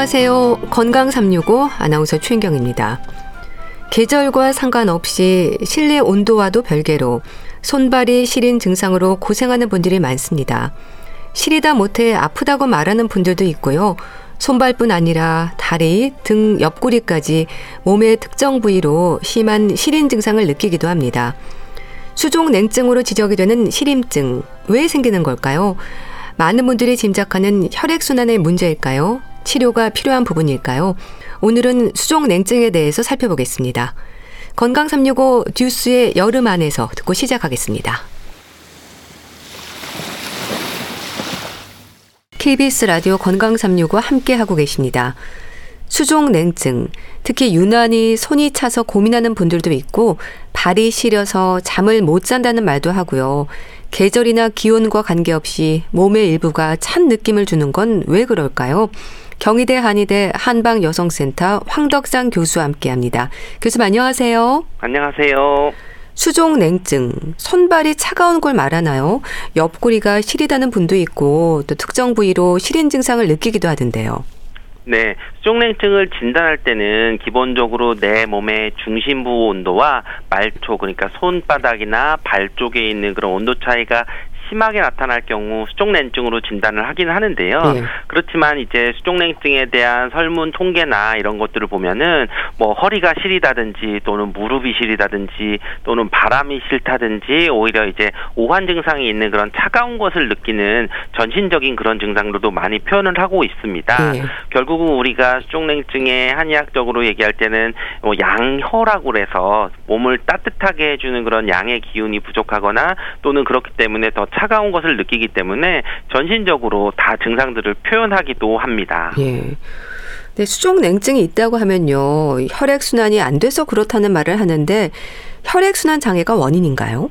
안녕하세요. 건강 365 아나운서 최인경입니다. 계절과 상관없이 실내 온도와도 별개로 손발이 시린 증상으로 고생하는 분들이 많습니다. 시리다 못해 아프다고 말하는 분들도 있고요. 손발뿐 아니라 다리, 등 옆구리까지 몸의 특정 부위로 심한 시린 증상을 느끼기도 합니다. 수족 냉증으로 지적이 되는 시림증 왜 생기는 걸까요? 많은 분들이 짐작하는 혈액순환의 문제일까요? 치료가 필요한 부분일까요? 오늘은 수족 냉증에 대해서 살펴보겠습니다. 건강 365 듀스의 여름 안에서 듣고 시작하겠습니다. KBS 라디오 건강 365 함께 하고 계십니다. 수족 냉증, 특히 유난히 손이 차서 고민하는 분들도 있고 발이 시려서 잠을 못 잔다는 말도 하고요. 계절이나 기온과 관계없이 몸의 일부가 찬 느낌을 주는 건 왜 그럴까요? 경희대 한의대 한방여성센터 황덕상 교수와 함께합니다. 교수님 안녕하세요. 안녕하세요. 수족 냉증, 손발이 차가운 걸 말하나요? 옆구리가 시리다는 분도 있고 또 특정 부위로 시린 증상을 느끼기도 하던데요. 네, 수족냉증을 진단할 때는 기본적으로 내 몸의 중심부 온도와 말초 그러니까 손바닥이나 발 쪽에 있는 그런 온도 차이가 심하게 나타날 경우 수족냉증으로 진단을 하기는 하는데요. 네. 그렇지만 이제 수족냉증에 대한 설문 통계나 이런 것들을 보면은 뭐 허리가 시리다든지 또는 무릎이 시리다든지 또는 바람이 싫다든지 오히려 이제 오한 증상이 있는 그런 차가운 것을 느끼는 전신적인 그런 증상들도 많이 표현을 하고 있습니다. 네. 결국은 우리가 수족냉증에 한의학적으로 얘기할 때는 뭐 양혀라고 해서 몸을 따뜻하게 해주는 그런 양의 기운이 부족하거나 또는 그렇기 때문에 더 차가운 것을 느끼기 때문에 전신적으로 다 증상들을 표현하기도 합니다. 예. 네, 수족 냉증이 있다고 하면요. 혈액 순환이 안 돼서 그렇다는 말을 하는데 혈액 순환 장애가 원인인가요?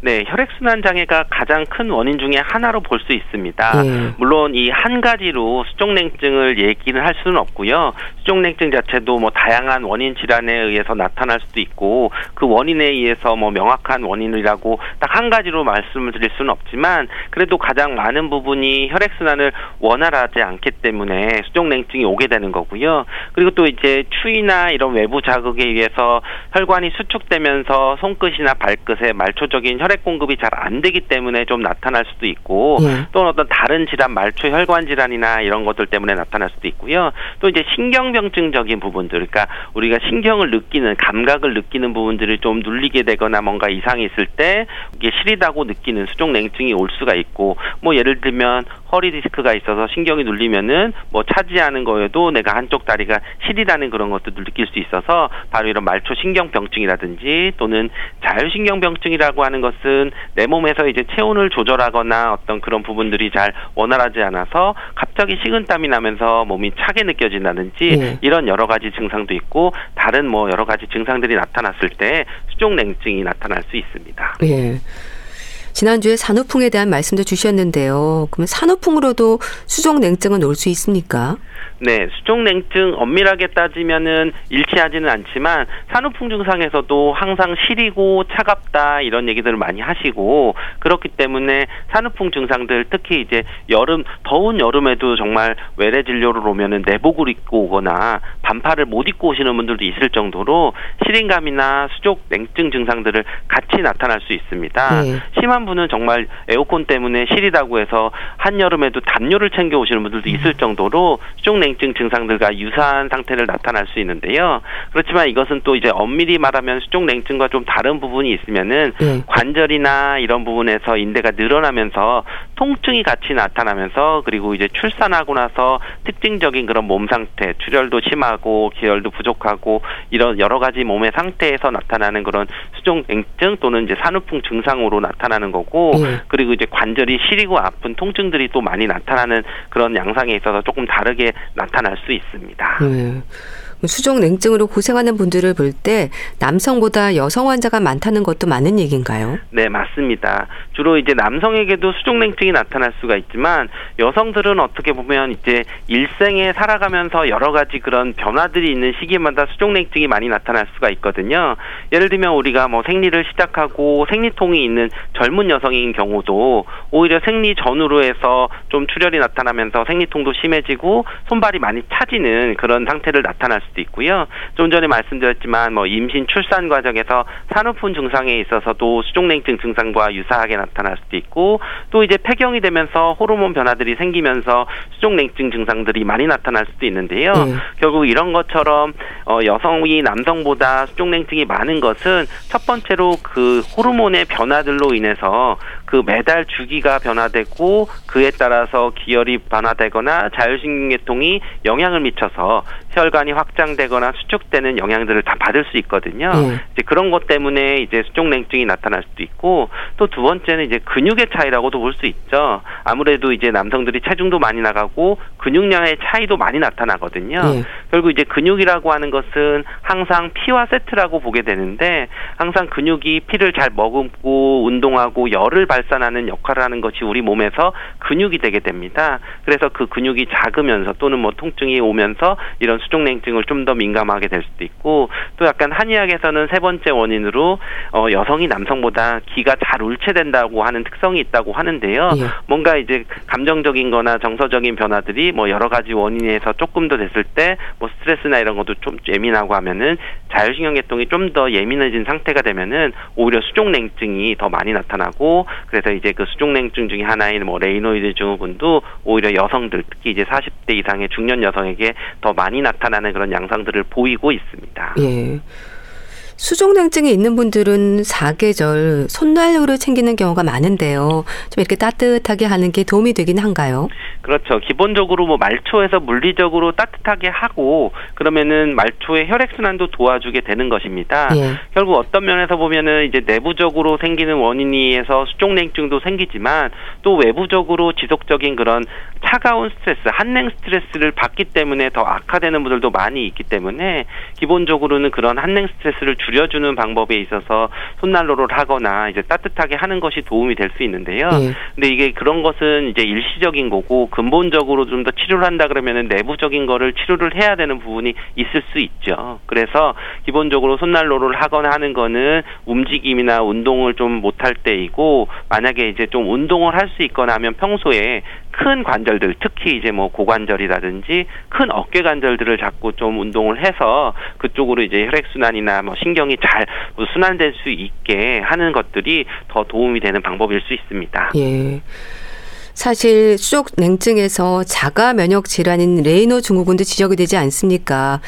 네, 혈액순환 장애가 가장 큰 원인 중에 하나로 볼 수 있습니다. 예. 물론 이 한 가지로 수족냉증을 얘기는 할 수는 없고요. 수족냉증 자체도 뭐 다양한 원인 질환에 의해서 나타날 수도 있고 그 원인에 의해서 뭐 명확한 원인이라고 딱 한 가지로 말씀을 드릴 수는 없지만 그래도 가장 많은 부분이 혈액순환을 원활하지 않기 때문에 수족냉증이 오게 되는 거고요. 그리고 또 이제 추위나 이런 외부 자극에 의해서 혈관이 수축되면서 손끝이나 발끝에 말초적인 혈 혈액 공급이 잘 안 되기 때문에 좀 나타날 수도 있고 예. 또는 어떤 다른 질환 말초 혈관 질환이나 이런 것들 때문에 나타날 수도 있고요. 또 이제 신경병증적인 부분들 그러니까 우리가 신경을 느끼는 감각을 느끼는 부분들이 좀 눌리게 되거나 뭔가 이상이 있을 때 이게 시리다고 느끼는 수족 냉증이 올 수가 있고 뭐 예를 들면 허리 디스크가 있어서 신경이 눌리면은 뭐 차지하는 거에도 내가 한쪽 다리가 시리다는 그런 것도 느낄 수 있어서 바로 이런 말초 신경병증이라든지 또는 자율신경병증이라고 하는 것 것은 내 몸에서 이제 체온을 조절하거나 어떤 그런 부분들이 잘 원활하지 않아서 갑자기 식은땀이 나면서 몸이 차게 느껴진다든지 네. 이런 여러 가지 증상도 있고 다른 뭐 여러 가지 증상들이 나타났을 때 수족 냉증이 나타날 수 있습니다. 네. 지난주에 산후풍에 대한 말씀도 주셨는데요. 그러면 산후풍으로도 수족 냉증은 올 수 있습니까? 네, 수족냉증 엄밀하게 따지면은 일치하지는 않지만 산후풍 증상에서도 항상 시리고 차갑다 이런 얘기들을 많이 하시고 그렇기 때문에 산후풍 증상들 특히 이제 여름 더운 여름에도 정말 외래 진료를 오면은 내복을 입고 오거나 반팔을 못 입고 오시는 분들도 있을 정도로 시린감이나 수족 냉증 증상들을 같이 나타날 수 있습니다. 네. 심한 분은 정말 에어컨 때문에 시리다고 해서 한여름에도 담요를 챙겨 오시는 분들도 있을 정도로 수족 수족냉증 증상들과 유사한 상태를 나타날 수 있는데요. 그렇지만 이것은 또 이제 엄밀히 말하면 수족냉증과 좀 다른 부분이 있으면은 네. 관절이나 이런 부분에서 인대가 늘어나면서 통증이 같이 나타나면서 그리고 이제 출산하고 나서 특징적인 그런 몸 상태, 출혈도 심하고 기혈도 부족하고 이런 여러 가지 몸의 상태에서 나타나는 그런 수족냉증 또는 이제 산후풍 증상으로 나타나는 거고 네. 그리고 이제 관절이 시리고 아픈 통증들이 또 많이 나타나는 그런 양상에 있어서 조금 다르게 나타날 수 있습니다. 네. 수족 냉증으로 고생하는 분들을 볼 때 남성보다 여성 환자가 많다는 것도 맞는 얘기인가요? 네, 맞습니다. 주로 이제 남성에게도 수족 냉증이 나타날 수가 있지만 여성들은 어떻게 보면 이제 일생에 살아가면서 여러 가지 그런 변화들이 있는 시기마다 수족 냉증이 많이 나타날 수가 있거든요. 예를 들면 우리가 뭐 생리를 시작하고 생리통이 있는 젊은 여성인 경우도 오히려 생리 전후로 해서 좀 출혈이 나타나면서 생리통도 심해지고 손발이 많이 차지는 그런 상태를 나타날 수도 있고요. 좀 전에 말씀드렸지만 뭐 임신 출산 과정에서 산후풍 증상에 있어서도 수족냉증 증상과 유사하게 나타날 수도 있고 또 이제 폐경이 되면서 호르몬 변화들이 생기면서 수족냉증 증상들이 많이 나타날 수도 있는데요. 네. 결국 이런 것처럼 어 여성이 남성보다 수족냉증이 많은 것은 첫 번째로 그 호르몬의 변화들로 인해서 그 매달 주기가 변화되고 그에 따라서 기혈이 변화되거나 자율신경계통이 영향을 미쳐서 혈관이 확장되거나 수축되는 영향들을 다 받을 수 있거든요. 네. 이제 그런 것 때문에 이제 수족냉증이 나타날 수도 있고 또 두 번째는 이제 근육의 차이라고도 볼 수 있죠. 아무래도 이제 남성들이 체중도 많이 나가고 근육량의 차이도 많이 나타나거든요. 네. 결국 이제 근육이라고 하는 것은 항상 피와 세트라고 보게 되는데 항상 근육이 피를 잘 머금고 운동하고 열을 발 산하는 역할을 하는 것이 우리 몸에서 근육이 되게 됩니다. 그래서 그 근육이 작으면서 또는 뭐 통증이 오면서 이런 수족냉증을 좀 더 민감하게 될 수도 있고 또 약간 한의학에서는 세 번째 원인으로 어, 여성이 남성보다 기가 잘 울체된다고 하는 특성이 있다고 하는데요. 예. 뭔가 이제 감정적인거나 정서적인 변화들이 뭐 여러 가지 원인에서 조금 더 됐을 때 뭐 스트레스나 이런 것도 좀 예민하고 하면은 자율신경계통이 좀 더 예민해진 상태가 되면은 오히려 수족냉증이 더 많이 나타나고 그래서 이제 그 수족냉증 중에 하나인 뭐 레이노이드 증후군도 오히려 여성들 특히 이제 40대 이상의 중년 여성에게 더 많이 나타나는 그런 양상들을 보이고 있습니다. 예. 수족냉증이 있는 분들은 사계절 손난로를 챙기는 경우가 많은데요. 좀 이렇게 따뜻하게 하는 게 도움이 되긴 한가요? 그렇죠. 기본적으로 뭐 말초에서 물리적으로 따뜻하게 하고 그러면은 말초의 혈액 순환도 도와주게 되는 것입니다. 예. 결국 어떤 면에서 보면은 이제 내부적으로 생기는 원인이해서 수족냉증도 생기지만 또 외부적으로 지속적인 그런 차가운 스트레스, 한냉 스트레스를 받기 때문에 더 악화되는 분들도 많이 있기 때문에 기본적으로는 그런 한냉 스트레스를 줄여주는 방법에 있어서 손난로를 하거나 이제 따뜻하게 하는 것이 도움이 될 수 있는데요. 네. 근데 이게 그런 것은 이제 일시적인 거고 근본적으로 좀 더 치료를 한다 그러면은 내부적인 거를 치료를 해야 되는 부분이 있을 수 있죠. 그래서 기본적으로 손난로를 하거나 하는 거는 움직임이나 운동을 좀 못할 때이고 만약에 이제 좀 운동을 할 수 있거나 하면 평소에 큰 관절 들 특히 이제 뭐 고관절이라든지 큰 어깨 관절들을 잡고 좀 운동을 해서 그쪽으로 이제 혈액 순환이나 뭐 신경이 잘 순환될 수 있게 하는 것들이 더 도움이 되는 방법일 수 있습니다. 예. 사실 수족 냉증에서 자가 면역 질환인 레이노 증후군도 지적이 되지 않습니까?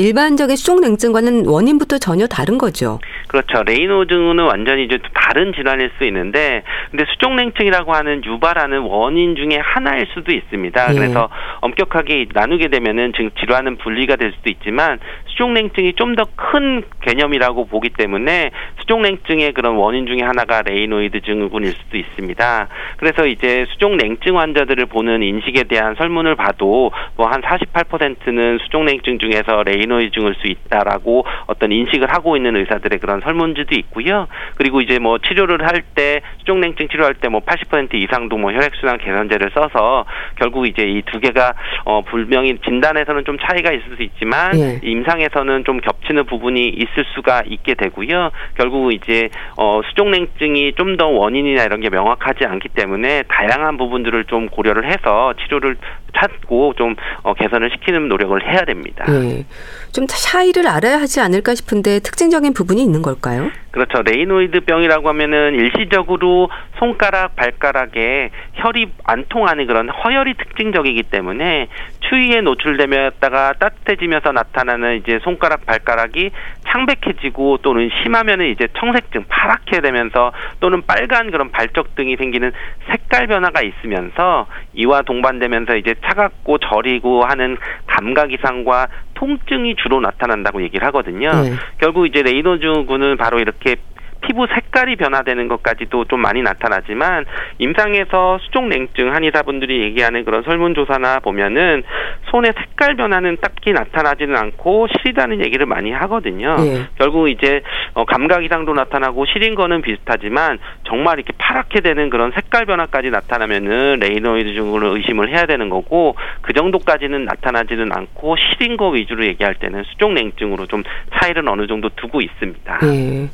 일반적인 수족냉증과는 원인부터 전혀 다른 거죠. 그렇죠. 레이노 증후군은 완전히 이제 다른 질환일 수 있는데, 근데 수족냉증이라고 하는 유발하는 원인 중에 하나일 수도 있습니다. 예. 그래서 엄격하게 나누게 되면은 지금 질환은 분리가 될 수도 있지만 수족냉증이 좀 더 큰 개념이라고 보기 때문에 수족냉증의 그런 원인 중에 하나가 레이노이드 증후군일 수도 있습니다. 그래서 이제 수족냉증 환자들을 보는 인식에 대한 설문을 봐도 뭐 한 48%는 수족냉증 중에서 레이 레이노이드 증후군일 수 있다라고 어떤 인식을 하고 있는 의사들의 그런 설문지도 있고요. 그리고 이제 뭐 치료를 할 때 수족냉증 치료할 때 뭐 80% 이상도 뭐 혈액순환 개선제를 써서 결국 이제 이 두 개가 어 불명히 진단에서는 좀 차이가 있을 수 있지만 예. 임상에서는 좀 겹치는 부분이 있을 수가 있게 되고요. 결국 이제 어 수족냉증이 좀 더 원인이나 이런 게 명확하지 않기 때문에 다양한 부분들을 좀 고려를 해서 치료를 찾고 좀 어, 개선을 시키는 노력을 해야 됩니다. 네. 좀 차이를 알아야 하지 않을까 싶은데 특징적인 부분이 있는 걸까요? 그렇죠. 레이노이드 병이라고 하면은 일시적으로 손가락, 발가락에 혈이 안 통하는 그런 허혈이 특징적이기 때문에 추위에 노출되면다가 따뜻해지면서 나타나는 이제 손가락, 발가락이 창백해지고 또는 심하면은 이제 청색증, 파랗게 되면서 또는 빨간 그런 발적 등이 생기는 색깔 변화가 있으면서 이와 동반되면서 이제 차갑고 저리고 하는 감각 이상과 통증이 주로 나타난다고 얘기를 하거든요. 네. 결국 이제 레이노 증후군은 바로 이렇게 피부 색깔이 변화되는 것까지도 좀 많이 나타나지만 임상에서 수족냉증 한의사분들이 얘기하는 그런 설문조사나 보면은 손의 색깔 변화는 딱히 나타나지는 않고 시리다는 얘기를 많이 하거든요. 예. 결국 이제 어, 감각 이상도 나타나고 시린 거는 비슷하지만 정말 이렇게 파랗게 되는 그런 색깔 변화까지 나타나면은 레이노이드 증후군을 의심을 해야 되는 거고 그 정도까지는 나타나지는 않고 시린 거 위주로 얘기할 때는 수족냉증으로 좀 차이를 어느 정도 두고 있습니다. 예.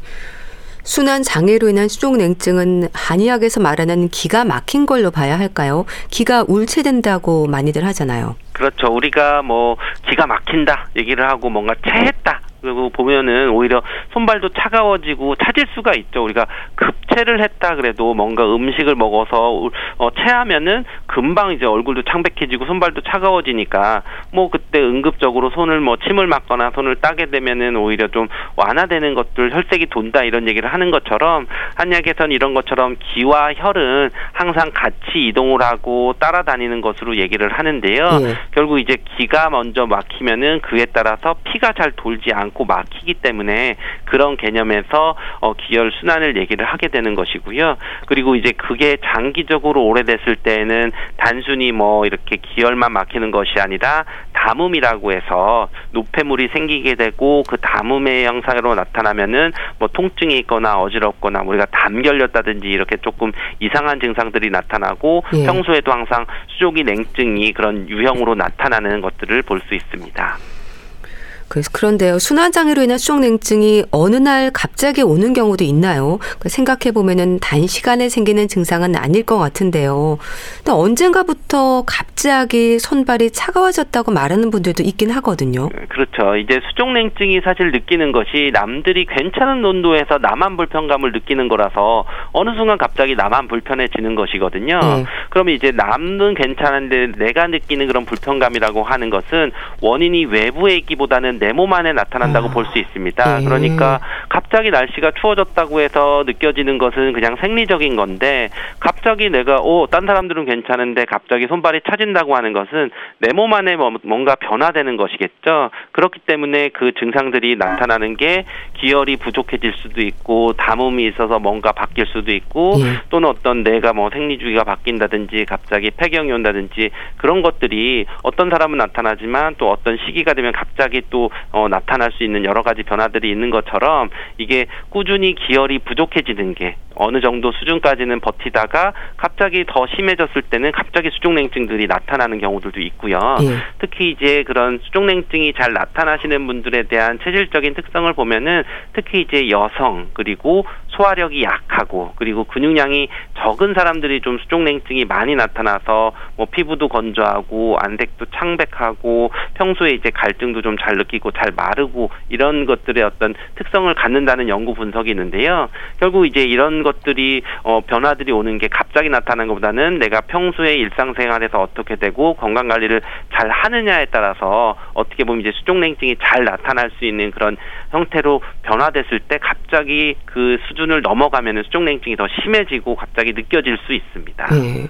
순환 장애로 인한 수족냉증은 한의학에서 말하는 기가 막힌 걸로 봐야 할까요? 기가 울체된다고 많이들 하잖아요. 그렇죠. 우리가 뭐 기가 막힌다 얘기를 하고 뭔가 체했다 그리고 보면은 오히려 손발도 차가워지고 차질 수가 있죠. 우리가 급체를 했다 그래도 뭔가 음식을 먹어서 어, 체하면은 금방 이제 얼굴도 창백해지고 손발도 차가워지니까 뭐 그때 응급적으로 손을 뭐 침을 맞거나 손을 따게 되면은 오히려 좀 완화되는 것들 혈색이 돈다 이런 얘기를 하는 것처럼 한약에선 이런 것처럼 기와 혈은 항상 같이 이동을 하고 따라다니는 것으로 얘기를 하는데요. 네. 결국 이제 기가 먼저 막히면은 그에 따라서 피가 잘 돌지 않고 않고 막히기 때문에 그런 개념에서 어, 기혈 순환을 얘기를 하게 되는 것이고요. 그리고 이제 그게 장기적으로 오래됐을 때는 단순히 뭐 이렇게 기혈만 막히는 것이 아니라 담음이라고 해서 노폐물이 생기게 되고 그 담음의 형상으로 나타나면은 뭐 통증이 있거나 어지럽거나 우리가 담 결렸다든지 이렇게 조금 이상한 증상들이 나타나고 예. 평소에도 항상 수족이 냉증이 그런 유형으로 나타나는 것들을 볼 수 있습니다. 그래서 그런데요. 순환장애로 인한 수족냉증이 어느 날 갑자기 오는 경우도 있나요? 그러니까 생각해 보면은 단시간에 생기는 증상은 아닐 것 같은데요. 또 언젠가부터 갑자기 손발이 차가워졌다고 말하는 분들도 있긴 하거든요. 네, 그렇죠. 이제 수족냉증이 사실 느끼는 것이 남들이 괜찮은 온도에서 나만 불편감을 느끼는 거라서 어느 순간 갑자기 나만 불편해지는 것이거든요. 네. 그러면 이제 남은 괜찮은데 내가 느끼는 그런 불편감이라고 하는 것은 원인이 외부에 있기보다는 내 몸 안에 나타난다고 아. 볼수 있습니다. 예. 그러니까 갑자기 날씨가 추워졌다고 해서 느껴지는 것은 그냥 생리적인 건데 갑자기 내가 오 딴 사람들은 괜찮은데 갑자기 손발이 차진다고 하는 것은 내 몸 안에 뭐, 뭔가 변화되는 것이겠죠. 그렇기 때문에 그 증상들이 나타나는 게 기혈이 부족해질 수도 있고 담음이 있어서 뭔가 바뀔 수도 있고 예. 또는 어떤 내가 뭐 생리 주기가 바뀐다든지 갑자기 폐경이 온다든지 그런 것들이 어떤 사람은 나타나지만 또 어떤 시기가 되면 갑자기 또 어, 나타날 수 있는 여러 가지 변화들이 있는 것처럼 이게 꾸준히 기혈이 부족해지는 게 어느 정도 수준까지는 버티다가 갑자기 더 심해졌을 때는 갑자기 수족냉증들이 나타나는 경우들도 있고요. 예. 특히 이제 그런 수족냉증이 잘 나타나시는 분들에 대한 체질적인 특성을 보면은 특히 이제 여성 그리고 소화력이 약하고 그리고 근육량이 적은 사람들이 좀 수족냉증이 많이 나타나서 뭐 피부도 건조하고 안색도 창백하고 평소에 이제 갈증도 좀 잘 느끼고 잘 마르고 이런 것들의 어떤 특성을 갖는다는 연구 분석이 있는데요. 결국 이제 이런 것들이 어 변화들이 오는 게 갑자기 나타나는 것보다는 내가 평소에 일상생활에서 어떻게 되고 건강 관리를 잘 하느냐에 따라서 어떻게 보면 이제 수족냉증이 잘 나타날 수 있는 그런 형태로 변화됐을 때 갑자기 그 수준을 넘어가면 수족냉증이 더 심해지고 갑자기 느껴질 수 있습니다. 네.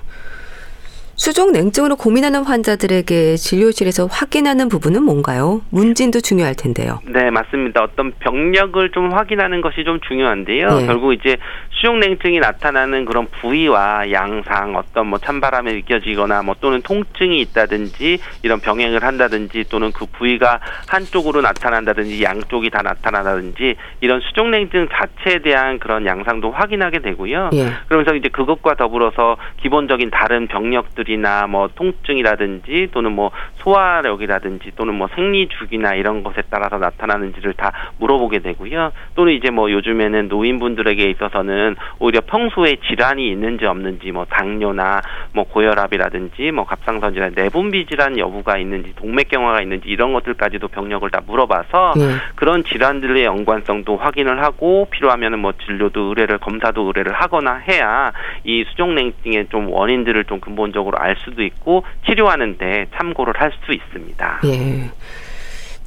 수족 냉증으로 고민하는 환자들에게 진료실에서 확인하는 부분은 뭔가요? 문진도 중요할 텐데요. 네, 맞습니다. 어떤 병력을 좀 확인하는 것이 좀 중요한데요. 네. 결국 이제 수족 냉증이 나타나는 그런 부위와 양상, 어떤 뭐 찬바람에 느껴지거나 뭐 또는 통증이 있다든지 이런 병행을 한다든지 또는 그 부위가 한쪽으로 나타난다든지 양쪽이 다 나타나다든지 이런 수족 냉증 자체에 대한 그런 양상도 확인하게 되고요. 네. 그러면서 이제 그것과 더불어서 기본적인 다른 병력들 기술이나 뭐 통증이라든지 또는 뭐 소화력이라든지 또는 뭐 생리 주기나 이런 것에 따라서 나타나는지를 다 물어보게 되고요. 또는 이제 뭐 요즘에는 노인분들에게 있어서는 오히려 평소에 질환이 있는지 없는지 뭐 당뇨나 뭐 고혈압이라든지 뭐 갑상선 질환 내분비 질환 여부가 있는지 동맥경화가 있는지 이런 것들까지도 병력을 다 물어봐서 네. 그런 질환들의 연관성도 확인을 하고 필요하면은 뭐 진료도 의뢰를 검사도 의뢰를 하거나 해야 이 수족냉증의 좀 원인들을 좀 근본적으로 알 수도 있고 치료하는데 참고를 할 수 있습니다. 예.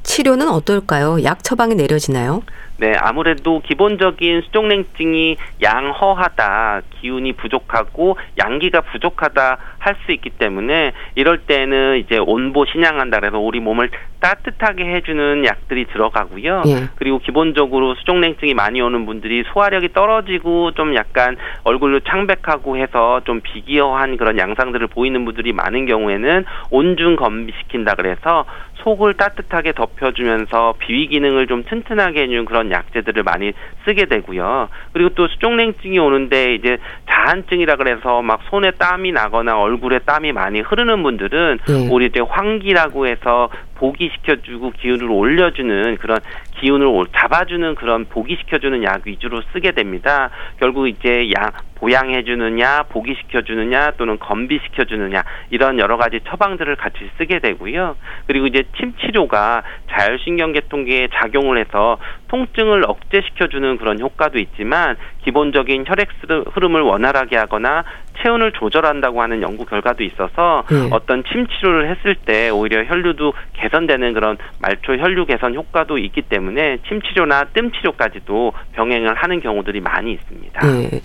치료는 어떨까요? 약 처방이 내려지나요? 네, 아무래도 기본적인 수족냉증이 양허하다, 기운이 부족하고 양기가 부족하다 할 수 있기 때문에 이럴 때는 이제 온보 신양한다 그래서 우리 몸을 따뜻하게 해주는 약들이 들어가고요. 예. 그리고 기본적으로 수족냉증이 많이 오는 분들이 소화력이 떨어지고 좀 약간 얼굴도 창백하고 해서 좀 비기어한 그런 양상들을 보이는 분들이 많은 경우에는 온중 건비시킨다 그래서 속을 따뜻하게 덮여주면서 비위 기능을 좀 튼튼하게 해주는 그런 약재들을 많이 쓰게 되고요. 그리고 또 수족냉증이 오는데 이제 자한증이라 그래서 막 손에 땀이 나거나 얼굴에 땀이 많이 흐르는 분들은 네. 우리 이제 환기라고 해서 보기시켜주고 기운을 올려주는 그런 기운을 잡아주는 그런 보기시켜주는 약 위주로 쓰게 됩니다. 결국 이제 약 보양해주느냐, 보기시켜주느냐, 또는 건비시켜주느냐, 이런 여러 가지 처방들을 같이 쓰게 되고요. 그리고 이제 침 치료가 자율신경계통계에 작용을 해서 통증을 억제시켜주는 그런 효과도 있지만, 기본적인 혈액 흐름을 원활하게 하거나 체온을 조절한다고 하는 연구 결과도 있어서 네. 어떤 침 치료를 했을 때 오히려 혈류도 개선되는 그런 말초 혈류 개선 효과도 있기 때문에 침 치료나 뜸 치료까지도 병행을 하는 경우들이 많이 있습니다. 네.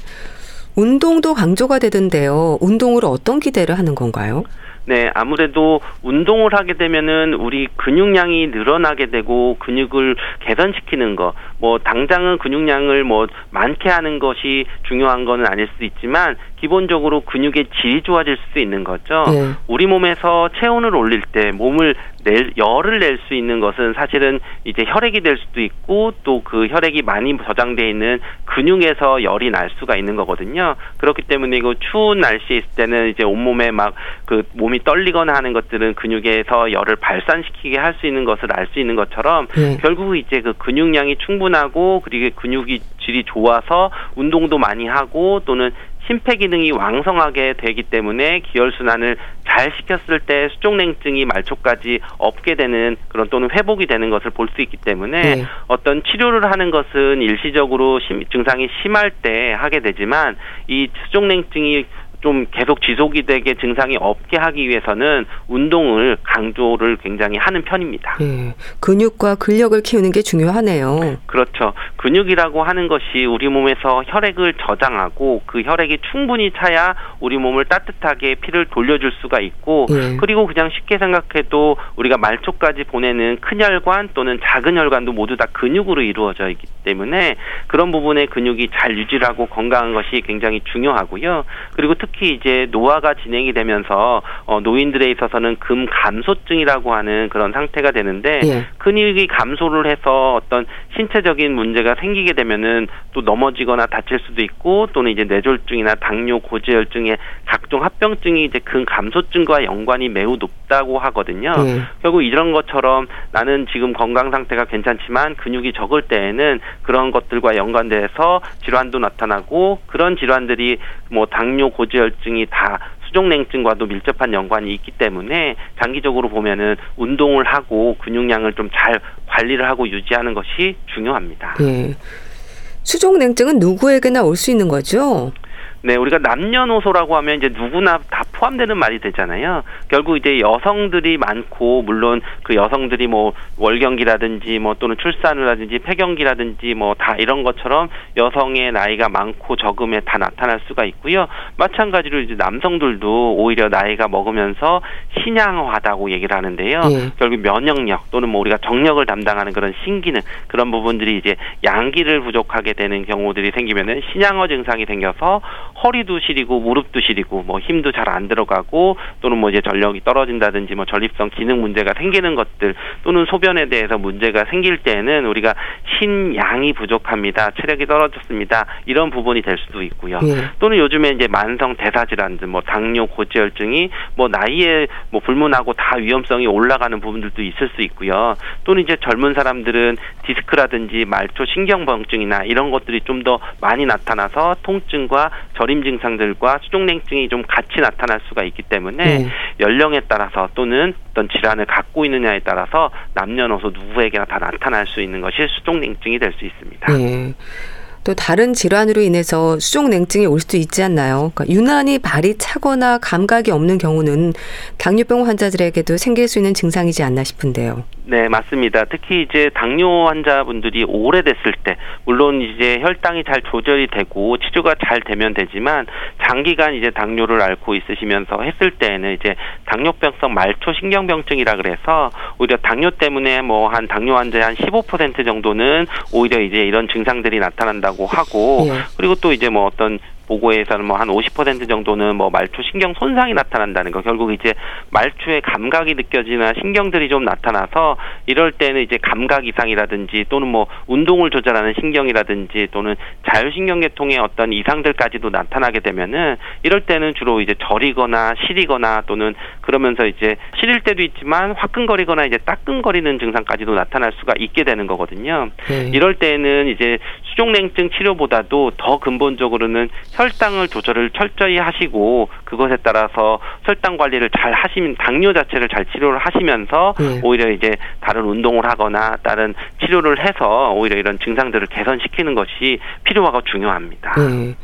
운동도 강조가 되던데요. 운동으로 어떤 기대를 하는 건가요? 네, 아무래도 운동을 하게 되면은 우리 근육량이 늘어나게 되고 근육을 개선시키는 거, 뭐 당장은 근육량을 뭐 많게 하는 것이 중요한 거는 아닐 수도 있지만 기본적으로 근육의 질이 좋아질 수 있는 거죠. 네. 우리 몸에서 체온을 올릴 때 몸을 낼 열을 낼 수 있는 것은 사실은 이제 혈액이 될 수도 있고 또 그 혈액이 많이 저장돼 있는 근육에서 열이 날 수가 있는 거거든요. 그렇기 때문에 이거 추운 날씨에 있을 때는 이제 온몸에 막 그 몸이 떨리거나 하는 것들은 근육에서 열을 발산시키게 할 수 있는 것을 알 수 있는 것처럼 네. 결국 이제 그 근육량이 충분 하고 그리고 근육이 질이 좋아서 운동도 많이 하고 또는 심폐 기능이 왕성하게 되기 때문에 기혈 순환을 잘 시켰을 때 수족냉증이 말초까지 없게 되는 그런 또는 회복이 되는 것을 볼 수 있기 때문에 네. 어떤 치료를 하는 것은 일시적으로 심, 증상이 심할 때 하게 되지만 이 수족냉증이 좀 계속 지속이 되게 증상이 없게 하기 위해서는 운동을 강조를 굉장히 하는 편입니다. 네, 근육과 근력을 키우는 게 중요하네요. 그렇죠. 근육이라고 하는 것이 우리 몸에서 혈액을 저장하고 그 혈액이 충분히 차야 우리 몸을 따뜻하게 피를 돌려줄 수가 있고 네. 그리고 그냥 쉽게 생각해도 우리가 말초까지 보내는 큰 혈관 또는 작은 혈관도 모두 다 근육으로 이루어져 있기 때문에 그런 부분에 근육이 잘 유지하고 건강한 것이 굉장히 중요하고요. 그리고 특히 특히 이제 노화가 진행이 되면서 어, 노인들에 있어서는 금 감소증이라고 하는 그런 상태가 되는데 예. 근육이 감소를 해서 어떤 신체적인 문제가 생기게 되면은 또 넘어지거나 다칠 수도 있고 또는 이제 뇌졸중이나 당뇨 고지혈증의 각종 합병증이 이제 근 감소증과 연관이 매우 높다고 하거든요. 예. 결국 이런 것처럼 나는 지금 건강 상태가 괜찮지만 근육이 적을 때에는 그런 것들과 연관돼서 질환도 나타나고 그런 질환들이 뭐 당뇨 고지혈 고지혈증이 다 수족냉증과도 밀접한 연관이 있기 때문에 장기적으로 보면은 운동을 하고 근육량을 좀 잘 관리를 하고 유지하는 것이 중요합니다. 네. 수족냉증은 누구에게나 올 수 있는 거죠? 네, 우리가 남녀노소라고 하면 이제 누구나 다 포함되는 말이 되잖아요. 결국 이제 여성들이 많고 물론 그 여성들이 뭐 월경기라든지 뭐 또는 출산을 하든지 폐경기라든지 뭐 다 이런 것처럼 여성의 나이가 많고 적음에 다 나타날 수가 있고요. 마찬가지로 이제 남성들도 오히려 나이가 먹으면서 신양화다고 얘기를 하는데요. 예. 결국 면역력 또는 뭐 우리가 정력을 담당하는 그런 신기능 그런 부분들이 이제 양기를 부족하게 되는 경우들이 생기면은 신양화 증상이 생겨서 허리도 시리고 무릎도 시리고 뭐 힘도 잘 안 들어가고 또는 뭐 이제 전력이 떨어진다든지 뭐 전립선 기능 문제가 생기는 것들 또는 소변에 대해서 문제가 생길 때는 우리가 신양이 부족합니다. 체력이 떨어졌습니다. 이런 부분이 될 수도 있고요. 예. 또는 요즘에 이제 만성 대사 질환들 뭐 당뇨 고지혈증이 뭐 나이에 뭐 불문하고 다 위험성이 올라가는 부분들도 있을 수 있고요. 또는 이제 젊은 사람들은 디스크라든지 말초 신경병증이나 이런 것들이 좀 더 많이 나타나서 통증과 저림 증상들과 수족냉증이 좀 같이 나타날 수가 있기 때문에 네. 연령에 따라서 또는 어떤 질환을 갖고 있느냐에 따라서 남녀노소 누구에게나 다 나타날 수 있는 것이 수족냉증이 될 수 있습니다. 네. 또 다른 질환으로 인해서 수족냉증이 올 수도 있지 않나요? 그러니까 유난히 발이 차거나 감각이 없는 경우는 당뇨병 환자들에게도 생길 수 있는 증상이지 않나 싶은데요. 네, 맞습니다. 특히 이제 당뇨 환자분들이 오래됐을 때, 물론 이제 혈당이 잘 조절이 되고 치료가 잘 되면 되지만 장기간 이제 당뇨를 앓고 있으시면서 했을 때에는 이제 당뇨병성 말초 신경병증이라 그래서 오히려 당뇨 때문에 뭐 한 당뇨 환자의 한 15% 정도는 오히려 이제 이런 증상들이 나타난다고 하고 예. 그리고 또 이제 뭐 어떤 보고에서는 뭐 한 50% 정도는 뭐 말초 신경 손상이 나타난다는 거 결국 이제 말초의 감각이 느껴지나 신경들이 좀 나타나서 이럴 때는 이제 감각 이상이라든지 또는 뭐 운동을 조절하는 신경이라든지 또는 자율신경계통의 어떤 이상들까지도 나타나게 되면은 이럴 때는 주로 이제 저리거나 시리거나 또는 그러면서 이제 시릴 때도 있지만 화끈거리거나 이제 따끈거리는 증상까지도 나타날 수가 있게 되는 거거든요. 네. 이럴 때는 이제 수족냉증 치료보다도 더 근본적으로는 혈당을 조절을 철저히 하시고 그것에 따라서 혈당 관리를 잘 하시면 당뇨 자체를 잘 치료를 하시면서 네. 오히려 이제 다른 운동을 하거나 다른 치료를 해서 오히려 이런 증상들을 개선시키는 것이 필요하고 중요합니다. 네.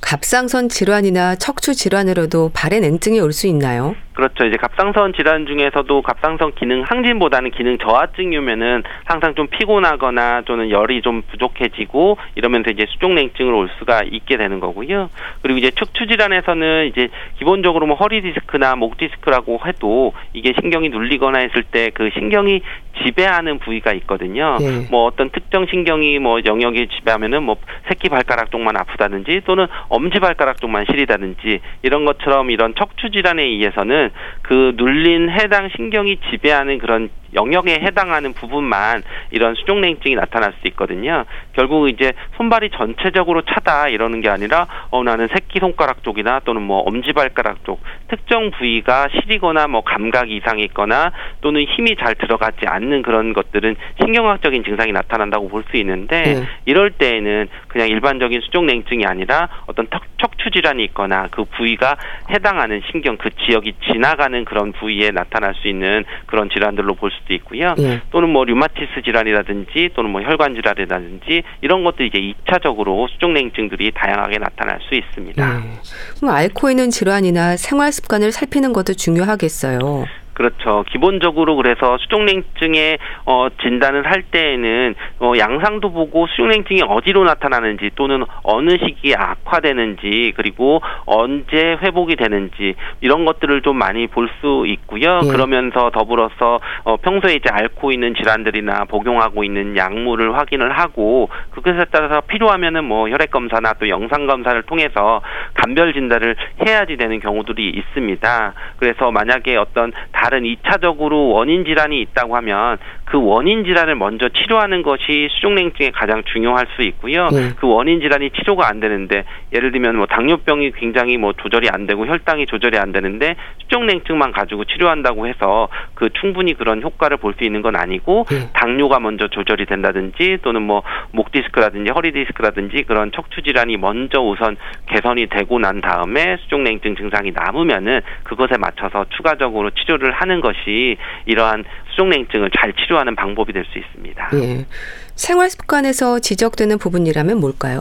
갑상선 질환이나 척추 질환으로도 발에 냉증이 올 수 있나요? 그렇죠. 이제 갑상선 질환 중에서도 갑상선 기능 항진보다는 기능 저하증이 오면은 항상 좀 피곤하거나 또는 열이 좀 부족해지고 이러면서 이제 수족냉증으로 올 수가 있게 되는 거고요. 그리고 이제 척추 질환에서는 이제 기본적으로 뭐 허리 디스크나 목 디스크라고 해도 이게 신경이 눌리거나 했을 때 그 신경이 지배하는 부위가 있거든요. 네. 뭐 어떤 특정 신경이 뭐 영역이 지배하면은 뭐 새끼 발가락 쪽만 아프다든지 또는 엄지 발가락 쪽만 시리다든지 이런 것처럼 이런 척추 질환에 의해서는 그 눌린 해당 신경이 지배하는 그런 영역에 해당하는 부분만 이런 수족냉증이 나타날 수 있거든요. 결국 이제 손발이 전체적으로 차다 이러는 게 아니라 어 나는 새끼 손가락 쪽이나 또는 뭐 엄지 발가락 쪽 특정 부위가 시리거나 뭐 감각 이상이 있거나 또는 힘이 잘 들어가지 않는 그런 것들은 신경학적인 증상이 나타난다고 볼 수 있는데 네. 이럴 때에는 그냥 일반적인 수족냉증이 아니라 어떤 척추 질환이 있거나 그 부위가 해당하는 신경 그 지역이 지나가는 그런 부위에 나타날 수 있는 그런 질환들로 볼수 도 있고요. 예. 또는 뭐 류마티스 질환이라든지 또는 뭐 혈관 질환이라든지 이런 것도 이제 2차적으로 수족냉증들이 다양하게 나타날 수 있습니다. 예. 그럼 앓고 있는 질환이나 생활 습관을 살피는 것도 중요하겠어요. 그렇죠. 기본적으로 그래서 수족냉증의 어, 진단을 할 때에는 어, 양상도 보고 수족냉증이 어디로 나타나는지 또는 어느 시기에 악화되는지 그리고 언제 회복이 되는지 이런 것들을 좀 많이 볼 수 있고요. 예. 그러면서 더불어서 어, 평소에 이제 앓고 있는 질환들이나 복용하고 있는 약물을 확인을 하고 그것에 따라서 필요하면은 뭐 혈액 검사나 또 영상 검사를 통해서 감별 진단을 해야지 되는 경우들이 있습니다. 그래서 만약에 어떤 다른 2차적으로 원인 질환이 있다고 하면 그 원인 질환을 먼저 치료하는 것이 수족냉증에 가장 중요할 수 있고요. 네. 그 원인 질환이 치료가 안 되는데 예를 들면 뭐 당뇨병이 굉장히 뭐 조절이 안 되고 혈당이 조절이 안 되는데 수족냉증만 가지고 치료한다고 해서 그 충분히 그런 효과를 볼 수 있는 건 아니고 네. 당뇨가 먼저 조절이 된다든지 또는 뭐 목 디스크라든지 허리 디스크라든지 그런 척추 질환이 먼저 우선 개선이 되고 난 다음에 수족냉증 증상이 남으면은 그것에 맞춰서 추가적으로 치료를 하는 것이 이러한 수족냉증을 잘 치료하는 방법이 될 수 있습니다. 예. 생활 습관에서 지적되는 부분이라면 뭘까요?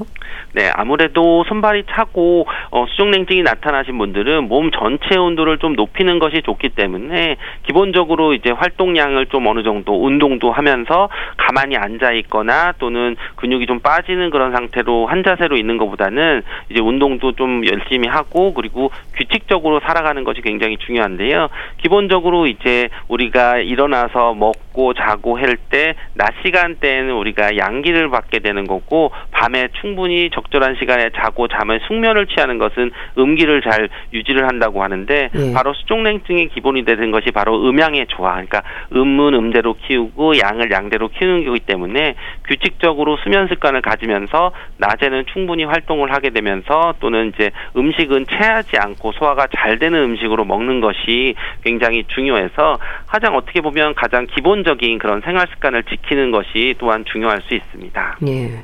네, 아무래도 손발이 차고 어, 수족냉증이 나타나신 분들은 몸 전체 온도를 좀 높이는 것이 좋기 때문에 기본적으로 이제 활동량을 좀 어느 정도 운동도 하면서 가만히 앉아 있거나 또는 근육이 좀 빠지는 그런 상태로 한 자세로 있는 것보다는 이제 운동도 좀 열심히 하고 그리고 규칙적으로 살아가는 것이 굉장히 중요한데요. 기본적으로 이제 우리가 일어나서 먹고 자고 할 때 낮 시간대에는 우리가 양기를 받게 되는 거고 밤에 충분히 적절한 시간에 자고 잠을 숙면을 취하는 것은 음기를 잘 유지를 한다고 하는데 네. 바로 수족냉증의 기본이 되는 것이 바로 음양의 조화. 그러니까 음은 음대로 키우고 양을 양대로 키우는 거기 때문에 규칙적으로 수면 습관을 가지면서 낮에는 충분히 활동을 하게 되면서 또는 이제 음식은 체하지 않고 소화가 잘 되는 음식으로 먹는 것이 굉장히 중요해서 가장 어떻게 보면 가장 기본적인 그런 생활 습관을 지키는 것이 또한 중 요할 수 있습니다. 예.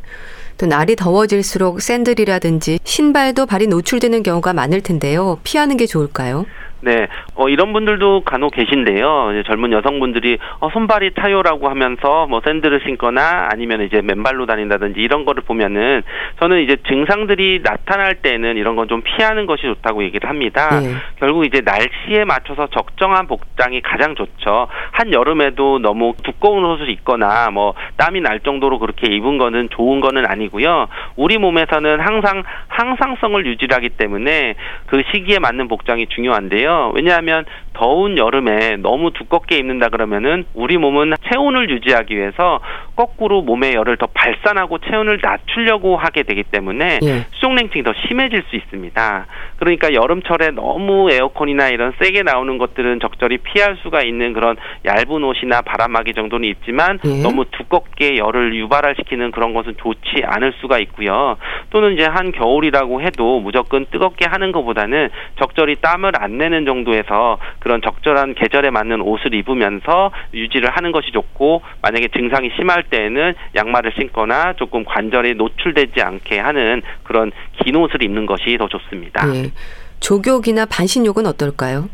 또 날이 더워질수록 샌들이라든지 신발도 발이 노출되는 경우가 많을 텐데요. 피하는 게 좋을까요? 네, 어, 이런 분들도 간혹 계신데요. 젊은 여성분들이 어, 손발이 타요라고 하면서 뭐 샌들을 신거나 아니면 이제 맨발로 다닌다든지 이런 거를 보면은 저는 이제 증상들이 나타날 때는 이런 건 좀 피하는 것이 좋다고 얘기를 합니다. 네. 결국 이제 날씨에 맞춰서 적정한 복장이 가장 좋죠. 한 여름에도 너무 두꺼운 옷을 입거나 뭐 땀이 날 정도로 그렇게 입은 거는 좋은 거는 아니고요. 우리 몸에서는 항상 항상성을 유지하기 때문에 그 시기에 맞는 복장이 중요한데요. 왜냐하면 더운 여름에 너무 두껍게 입는다 그러면은 우리 몸은 체온을 유지하기 위해서 거꾸로 몸의 열을 더 발산하고 체온을 낮추려고 하게 되기 때문에 예. 수족 냉증이 더 심해질 수 있습니다. 그러니까 여름철에 너무 에어컨이나 이런 세게 나오는 것들은 적절히 피할 수가 있는 그런 얇은 옷이나 바람막이 정도는 있지만 예. 너무 두껍게 열을 유발시키는 그런 것은 좋지 않을 수가 있고요. 또는 이제 한 겨울이라고 해도 무조건 뜨겁게 하는 것보다는 적절히 땀을 안 내는 정도에서 그런 적절한 계절에 맞는 옷을 입으면서 유지를 하는 것이 좋고 만약에 증상이 심할 때에는 양말을 신거나 조금 관절이 노출되지 않게 하는 그런 긴 옷을 입는 것이 더 좋습니다. 네. 조격이나 반신욕은 어떨까요?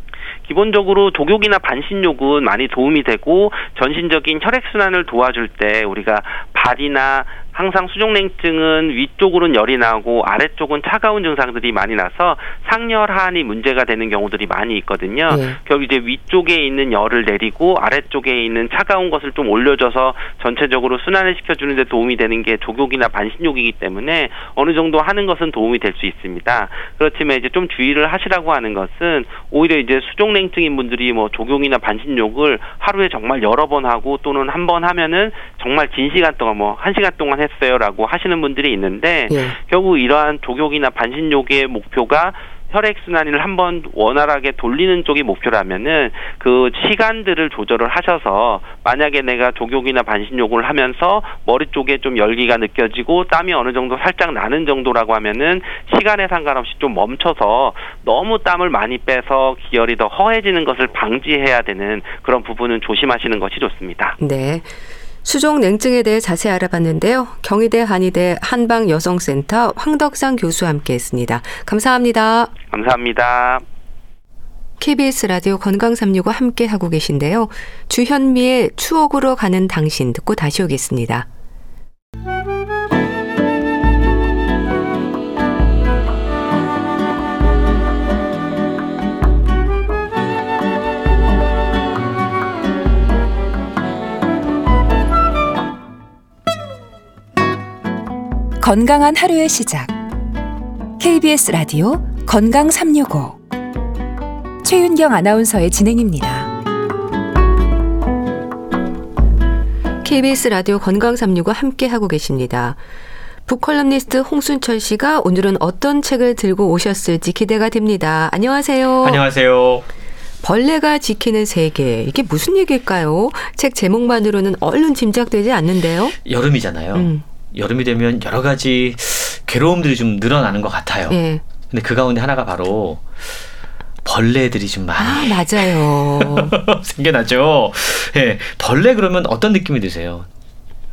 기본적으로 족욕이나 반신욕은 많이 도움이 되고 전신적인 혈액순환을 도와줄 때 우리가 발이나 항상 수족냉증은 위쪽으로는 열이 나고 아래쪽은 차가운 증상들이 많이 나서 상열 하한이 문제가 되는 경우들이 많이 있거든요. 네. 결국 이제 위쪽에 있는 열을 내리고 아래쪽에 있는 차가운 것을 좀 올려줘서 전체적으로 순환을 시켜주는 데 도움이 되는 게 족욕이나 반신욕이기 때문에 어느 정도 하는 것은 도움이 될 수 있습니다. 그렇지만 이제 좀 주의를 하시라고 하는 것은 오히려 이제 수족냉증인 분들이 뭐 족욕이나 반신욕을 하루에 정말 여러 번 하고 또는 한 번 하면은 정말 긴 시간 동안 뭐 한 시간 동안 했어요라고 하시는 분들이 있는데 예. 결국 이러한 족욕이나 반신욕의 목표가 혈액 순환을 한번 원활하게 돌리는 쪽이 목표라면은 그 시간들을 조절을 하셔서 만약에 내가 족욕이나 반신욕을 하면서 머리 쪽에 좀 열기가 느껴지고 땀이 어느 정도 살짝 나는 정도라고 하면은 시간에 상관없이 좀 멈춰서 너무 땀을 많이 빼서 기혈이 더 허해지는 것을 방지해야 되는 그런 부분은 조심하시는 것이 좋습니다. 네. 수족 냉증에 대해 자세히 알아봤는데요. 경희대 한의대 한방여성센터 황덕상 교수와 함께했습니다. 감사합니다. 감사합니다. KBS 라디오 건강 365 함께 하고 계신데요. 주현미의 추억으로 가는 당신 듣고 다시 오겠습니다. 건강한 하루의 시작. KBS 라디오 건강 365. 최윤경 아나운서의 진행입니다. KBS 라디오 건강 365 함께 하고 계십니다. 북컬럼니스트 홍순철 씨가 오늘은 어떤 책을 들고 오셨을지 기대가 됩니다. 안녕하세요. 안녕하세요. 벌레가 지키는 세계 이게 무슨 얘기일까요? 책 제목만으로는 얼른 짐작되지 않는데요. 여름이잖아요. 음. 여름이 되면 여러 가지 괴로움들이 좀 늘어나는 것 같아요. 예. 근데 그 가운데 하나가 바로 벌레들이 좀 많이 아, 맞아요. 생겨나죠. 예. 벌레 그러면 어떤 느낌이 드세요?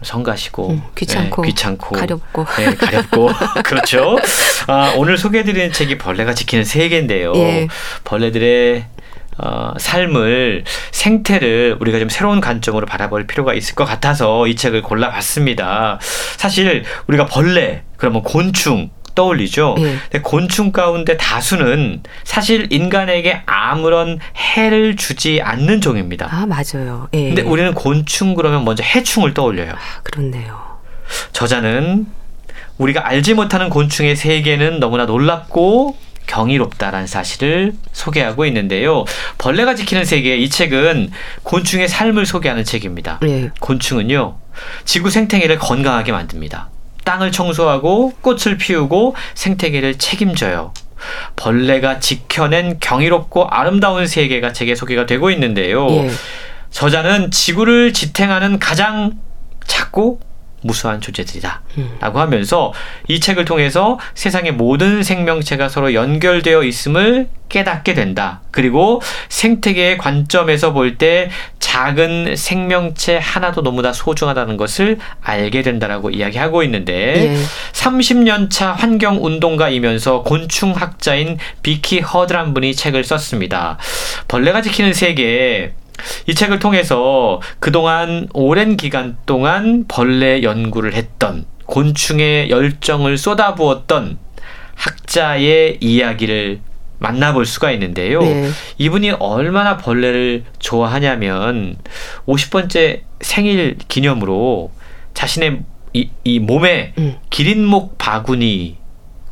성가시고 음, 귀찮고 예, 귀찮고 가렵고 예, 가렵고 그렇죠. 아, 오늘 소개해드리는 책이 벌레가 지키는 세계인데요. 예. 벌레들의 어, 삶을 생태를 우리가 좀 새로운 관점으로 바라볼 필요가 있을 것 같아서 이 책을 골라봤습니다. 사실 우리가 벌레 그러면 곤충 떠올리죠. 예. 근데 곤충 가운데 다수는 사실 인간에게 아무런 해를 주지 않는 종입니다. 아 맞아요. 예. 근데 우리는 곤충 그러면 먼저 해충을 떠올려요. 아, 그렇네요. 저자는 우리가 알지 못하는 곤충의 세계는 너무나 놀랍고 경이롭다라는 사실을 소개하고 있는데요. 벌레가 지키는 세계 이 책은 곤충의 삶을 소개하는 책입니다. 네. 곤충은요. 지구 생태계를 건강하게 만듭니다. 땅을 청소하고 꽃을 피우고 생태계를 책임져요. 벌레가 지켜낸 경이롭고 아름다운 세계가 책에 소개가 되고 있는데요. 예. 저자는 지구를 지탱하는 가장 작고 무수한 존재들이다. 음. 라고 하면서 이 책을 통해서 세상의 모든 생명체가 서로 연결되어 있음을 깨닫게 된다. 그리고 생태계의 관점에서 볼 때 작은 생명체 하나도 너무나 소중하다는 것을 알게 된다라고 이야기하고 있는데 예. 30년 차 환경 운동가이면서 곤충 학자인 비키 허드란 분이 책을 썼습니다. 벌레가 지키는 세계 이 책을 통해서 그동안 오랜 기간 동안 벌레 연구를 했던 곤충의 열정을 쏟아부었던 학자의 이야기를 만나볼 수가 있는데요. 네. 이분이 얼마나 벌레를 좋아하냐면 50번째 생일 기념으로 자신의 이, 이 몸에 음. 기린목 바구니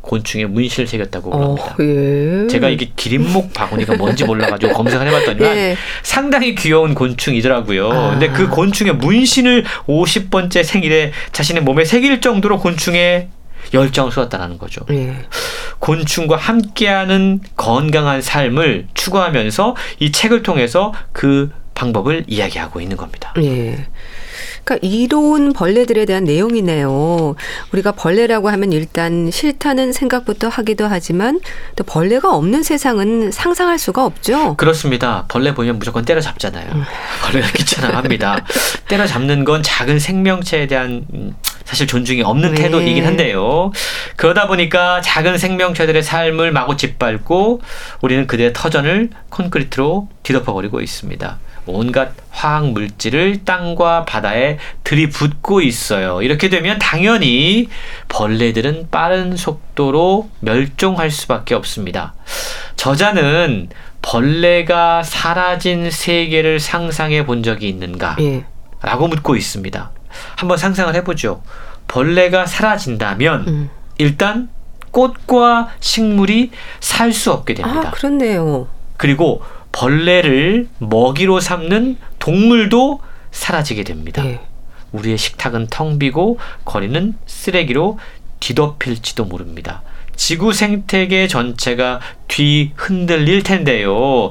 곤충의 문신을 새겼다고 어, 합니다. 예. 제가 이게 기린목 바구니가 뭔지 몰라가지고 검색을 해봤더니만 예. 상당히 귀여운 곤충이더라고요. 아. 근데 그 곤충의 문신을 50번째 생일에 자신의 몸에 새길 정도로 곤충의 열정을 쏟았다는 거죠. 예. 곤충과 함께하는 건강한 삶을 추구하면서 이 책을 통해서 그 방법을 이야기하고 있는 겁니다. 예. 그러니까 이로운 벌레들에 대한 내용이네요. 우리가 벌레라고 하면 일단 싫다는 생각부터 하기도 하지만 또 벌레가 없는 세상은 상상할 수가 없죠. 그렇습니다. 벌레 보면 무조건 때려잡잖아요. 음. 벌레가 귀찮아합니다. 때려잡는 건 작은 생명체에 대한 음, 사실 존중이 없는 네. 태도이긴 한데요. 그러다 보니까 작은 생명체들의 삶을 마구 짓밟고 우리는 그들의 터전을 콘크리트로 뒤덮어버리고 있습니다. 온갖 화학 물질을 땅과 바다에 들이붓고 있어요. 이렇게 되면 당연히 벌레들은 빠른 속도로 멸종할 수밖에 없습니다. 저자는 벌레가 사라진 세계를 상상해 본 적이 있는가? 예. 라고 묻고 있습니다. 한번 상상을 해보죠. 벌레가 사라진다면 음. 일단 꽃과 식물이 살 수 없게 됩니다. 아, 그렇네요. 그리고 벌레를 먹이로 삼는 동물도 사라지게 됩니다. 네. 우리의 식탁은 텅 비고 거리는 쓰레기로 뒤덮일지도 모릅니다. 지구 생태계 전체가 뒤 흔들릴 텐데요.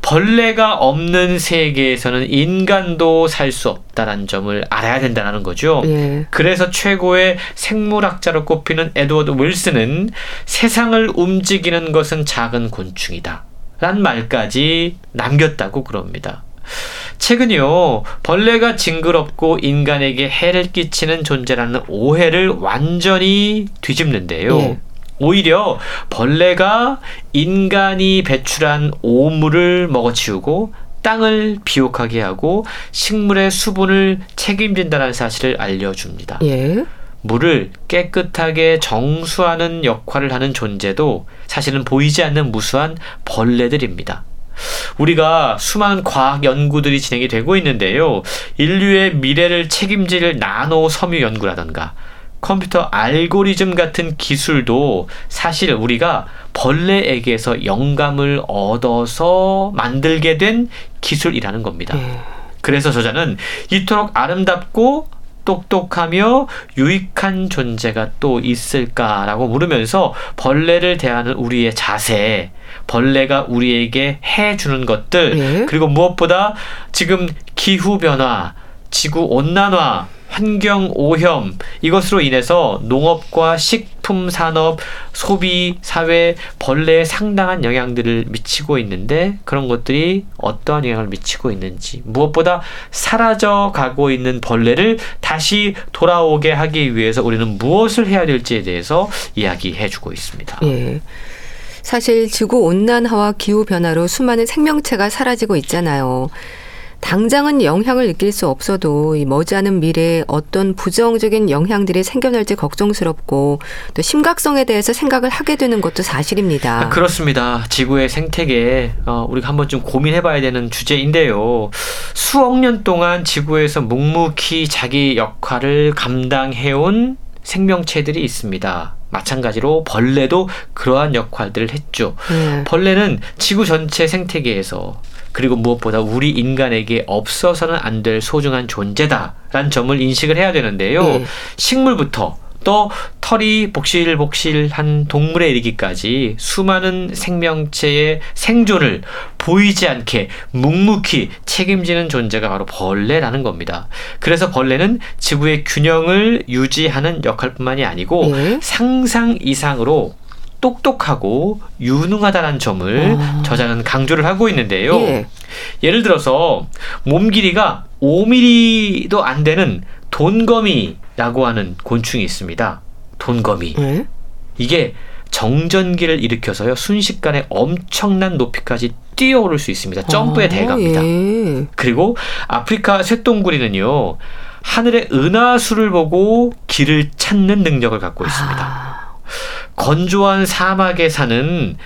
벌레가 없는 세계에서는 인간도 살 수 없다는 점을 알아야 된다는 거죠. 예. 그래서 최고의 생물학자로 꼽히는 에드워드 윌슨은 세상을 움직이는 것은 작은 곤충이다. 란 말까지 남겼다고 그럽니다. 최근요, 벌레가 징그럽고 인간에게 해를 끼치는 존재라는 오해를 완전히 뒤집는데요. 예. 오히려 벌레가 인간이 배출한 오물을 먹어치우고 땅을 비옥하게 하고 식물의 수분을 책임진다는 사실을 알려줍니다. 예. 물을 깨끗하게 정수하는 역할을 하는 존재도 사실은 보이지 않는 무수한 벌레들입니다. 우리가 수많은 과학 연구들이 진행이 되고 있는데요. 인류의 미래를 책임질 나노 섬유 연구라던가 컴퓨터 알고리즘 같은 기술도 사실 우리가 벌레에게서 영감을 얻어서 만들게 된 기술이라는 겁니다. 예. 그래서 저자는 이토록 아름답고 똑똑하며 유익한 존재가 또 있을까라고 물으면서 벌레를 대하는 우리의 자세, 벌레가 우리에게 해주는 것들, 네. 그리고 무엇보다 지금 기후변화, 지구 온난화, 환경 오염 이것으로 인해서 농업과 식품 산업, 소비 사회 벌레에 상당한 영향들을 미치고 있는데 그런 것들이 어떠한 영향을 미치고 있는지 무엇보다 사라져 가고 있는 벌레를 다시 돌아오게 하기 위해서 우리는 무엇을 해야 될지에 대해서 이야기해 주고 있습니다. 예. 사실 지구 온난화와 기후 변화로 수많은 생명체가 사라지고 있잖아요. 당장은 영향을 느낄 수 없어도 이 머지않은 미래에 어떤 부정적인 영향들이 생겨날지 걱정스럽고 또 심각성에 대해서 생각을 하게 되는 것도 사실입니다. 아, 그렇습니다. 지구의 생태계 어, 우리가 한번 좀 고민해봐야 되는 주제인데요. 수억 년 동안 지구에서 묵묵히 자기 역할을 감당해온 생명체들이 있습니다. 마찬가지로 벌레도 그러한 역할들을 했죠. 네. 벌레는 지구 전체 생태계에서 그리고 무엇보다 우리 인간에게 없어서는 안 될 소중한 존재다라는 점을 인식을 해야 되는데요. 네. 식물부터 또 털이 복실복실한 동물에 이르기까지 수많은 생명체의 생존을 보이지 않게 묵묵히 책임지는 존재가 바로 벌레라는 겁니다. 그래서 벌레는 지구의 균형을 유지하는 역할뿐만이 아니고 네. 상상 이상으로 똑똑하고 유능하다는 점을 아. 저자는 강조를 하고 있는데요. 예. 예를 들어서 몸 길이가 5mm도 안 되는 돈거미 라고 하는 곤충이 있습니다. 돈거미. 예? 이게 정전기를 일으켜서요 순식간에 엄청난 높이까지 뛰어오를 수 있습니다. 점프에 아, 대갑니다. 예. 그리고 아프리카 쇠똥구리는요 하늘의 은하수를 보고 길을 찾는 능력을 갖고 있습니다. 아. 건조한 사막에 사는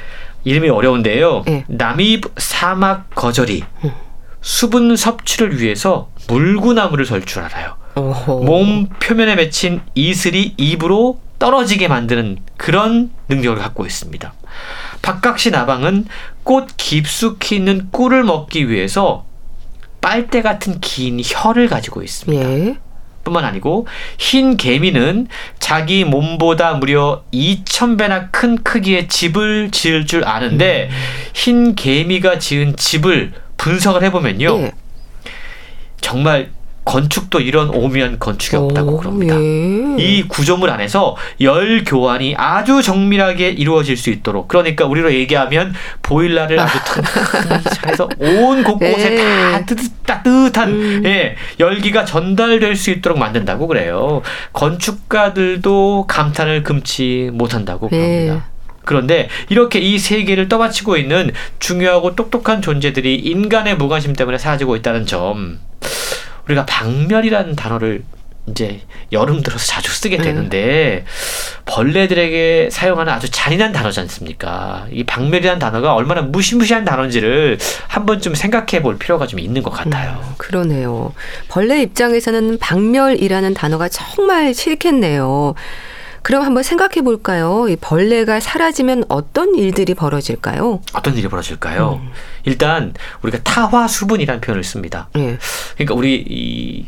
이름이 어려운데요. 네. 남입 사막 거절이 음. 수분 섭취를 위해서 물구나무를 설줄 알아요. 몸 표면에 맺힌 이슬이 입으로 떨어지게 만드는 그런 능력을 갖고 있습니다. 박각시 나방은 꽃 깊숙이 있는 꿀을 먹기 위해서 빨대 같은 긴 혀를 가지고 있습니다. 예. 뿐만 아니고 흰 개미는 자기 몸보다 무려 2,000배나 큰 크기의 집을 지을 줄 아는데 음. 흰 개미가 지은 집을 분석을 해보면요. 네. 정말 건축도 이런 오묘한 건축이 없다고 오, 그럽니다. 예. 이 구조물 안에서 열 교환이 아주 정밀하게 이루어질 수 있도록 그러니까 우리로 얘기하면 보일러를 아주 튼튼해서 온 곳곳에 예. 다 뜨뜻, 따뜻한 음. 예, 열기가 전달될 수 있도록 만든다고 그래요. 건축가들도 감탄을 금치 못한다고 예. 그럽니다. 그런데 이렇게 이 세계를 떠받치고 있는 중요하고 똑똑한 존재들이 인간의 무관심 때문에 사라지고 있다는 점 우리가 박멸이라는 단어를 이제 여름 들어서 자주 쓰게 네. 되는데 음. 벌레들에게 사용하는 아주 잔인한 단어지 않습니까? 이 박멸이라는 단어가 얼마나 무시무시한 단어인지를 한 번쯤 생각해 볼 필요가 좀 있는 것 같아요. 음, 그러네요. 벌레 입장에서는 박멸이라는 단어가 정말 싫겠네요. 그럼 한번 생각해 볼까요? 이 벌레가 사라지면 어떤 일들이 벌어질까요? 어떤 일이 벌어질까요? 음. 일단 우리가 타화 수분이라는 표현을 씁니다. 네. 그러니까 우리 이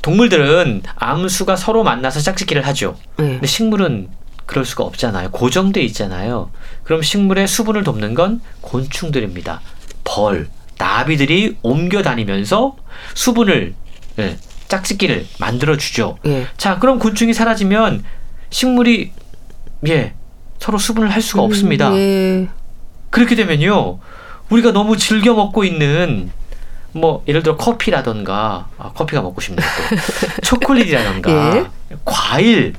동물들은 암수가 서로 만나서 짝짓기를 하죠. 네. 근데 식물은 그럴 수가 없잖아요. 고정돼 있잖아요. 그럼 식물의 수분을 돕는 건 곤충들입니다. 벌, 나비들이 옮겨 다니면서 수분을 예, 짝짓기를 만들어 주죠. 예. 자, 그럼 곤충이 사라지면 식물이 예 서로 수분을 할 수가 음, 없습니다. 예. 그렇게 되면요 우리가 너무 즐겨 먹고 있는 뭐 예를 들어 커피라던가 아, 커피가 먹고 싶네요 또 초콜릿이라던가 예? 과일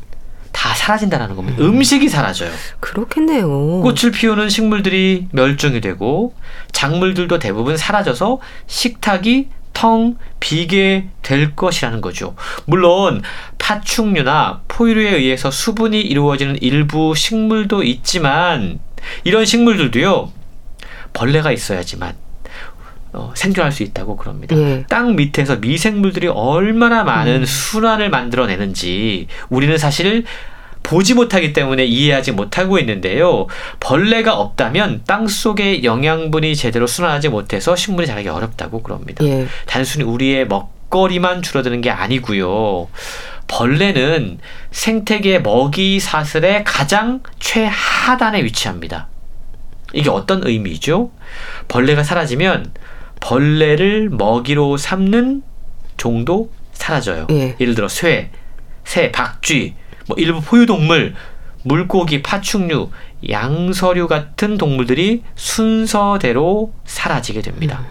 다 사라진다라는 겁니다. 음. 식이 사라져요. 그렇겠네요. 꽃을 피우는 식물들이 멸종이 되고 작물들도 대부분 사라져서 식탁이 텅 비게 될 것이라는 거죠. 물론 파충류나 포유류에 의해서 수분이 이루어지는 일부 식물도 있지만 이런 식물들도요 벌레가 있어야지만 어, 생존할 수 있다고 그럽니다. 예. 땅 밑에서 미생물들이 얼마나 많은 음. 순환을 만들어내는지 우리는 사실 보지 못하기 때문에 이해하지 못하고 있는데요. 벌레가 없다면 땅 속의 영양분이 제대로 순환하지 못해서 식물이 자라기 어렵다고 그럽니다. 예. 단순히 우리의 먹거리만 줄어드는 게 아니고요. 벌레는 생태계 먹이 사슬의 가장 최하단에 위치합니다. 이게 어떤 의미죠? 벌레가 사라지면 벌레를 먹이로 삼는 종도 사라져요. 예. 예를 들어 쇠, 새, 박쥐, 뭐 일부 포유동물, 물고기, 파충류, 양서류 같은 동물들이 순서대로 사라지게 됩니다.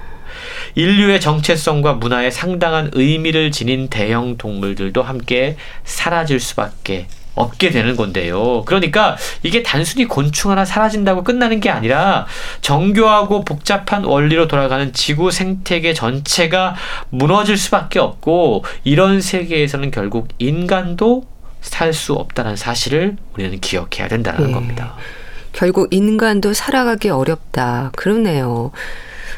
인류의 정체성과 문화에 상당한 의미를 지닌 대형 동물들도 함께 사라질 수밖에 없게 되는 건데요. 그러니까 이게 단순히 곤충 하나 사라진다고 끝나는 게 아니라 정교하고 복잡한 원리로 돌아가는 지구 생태계 전체가 무너질 수밖에 없고 이런 세계에서는 결국 인간도 살 수 없다는 사실을 우리는 기억해야 된다는 네. 겁니다. 결국 인간도 살아가기 어렵다. 그러네요.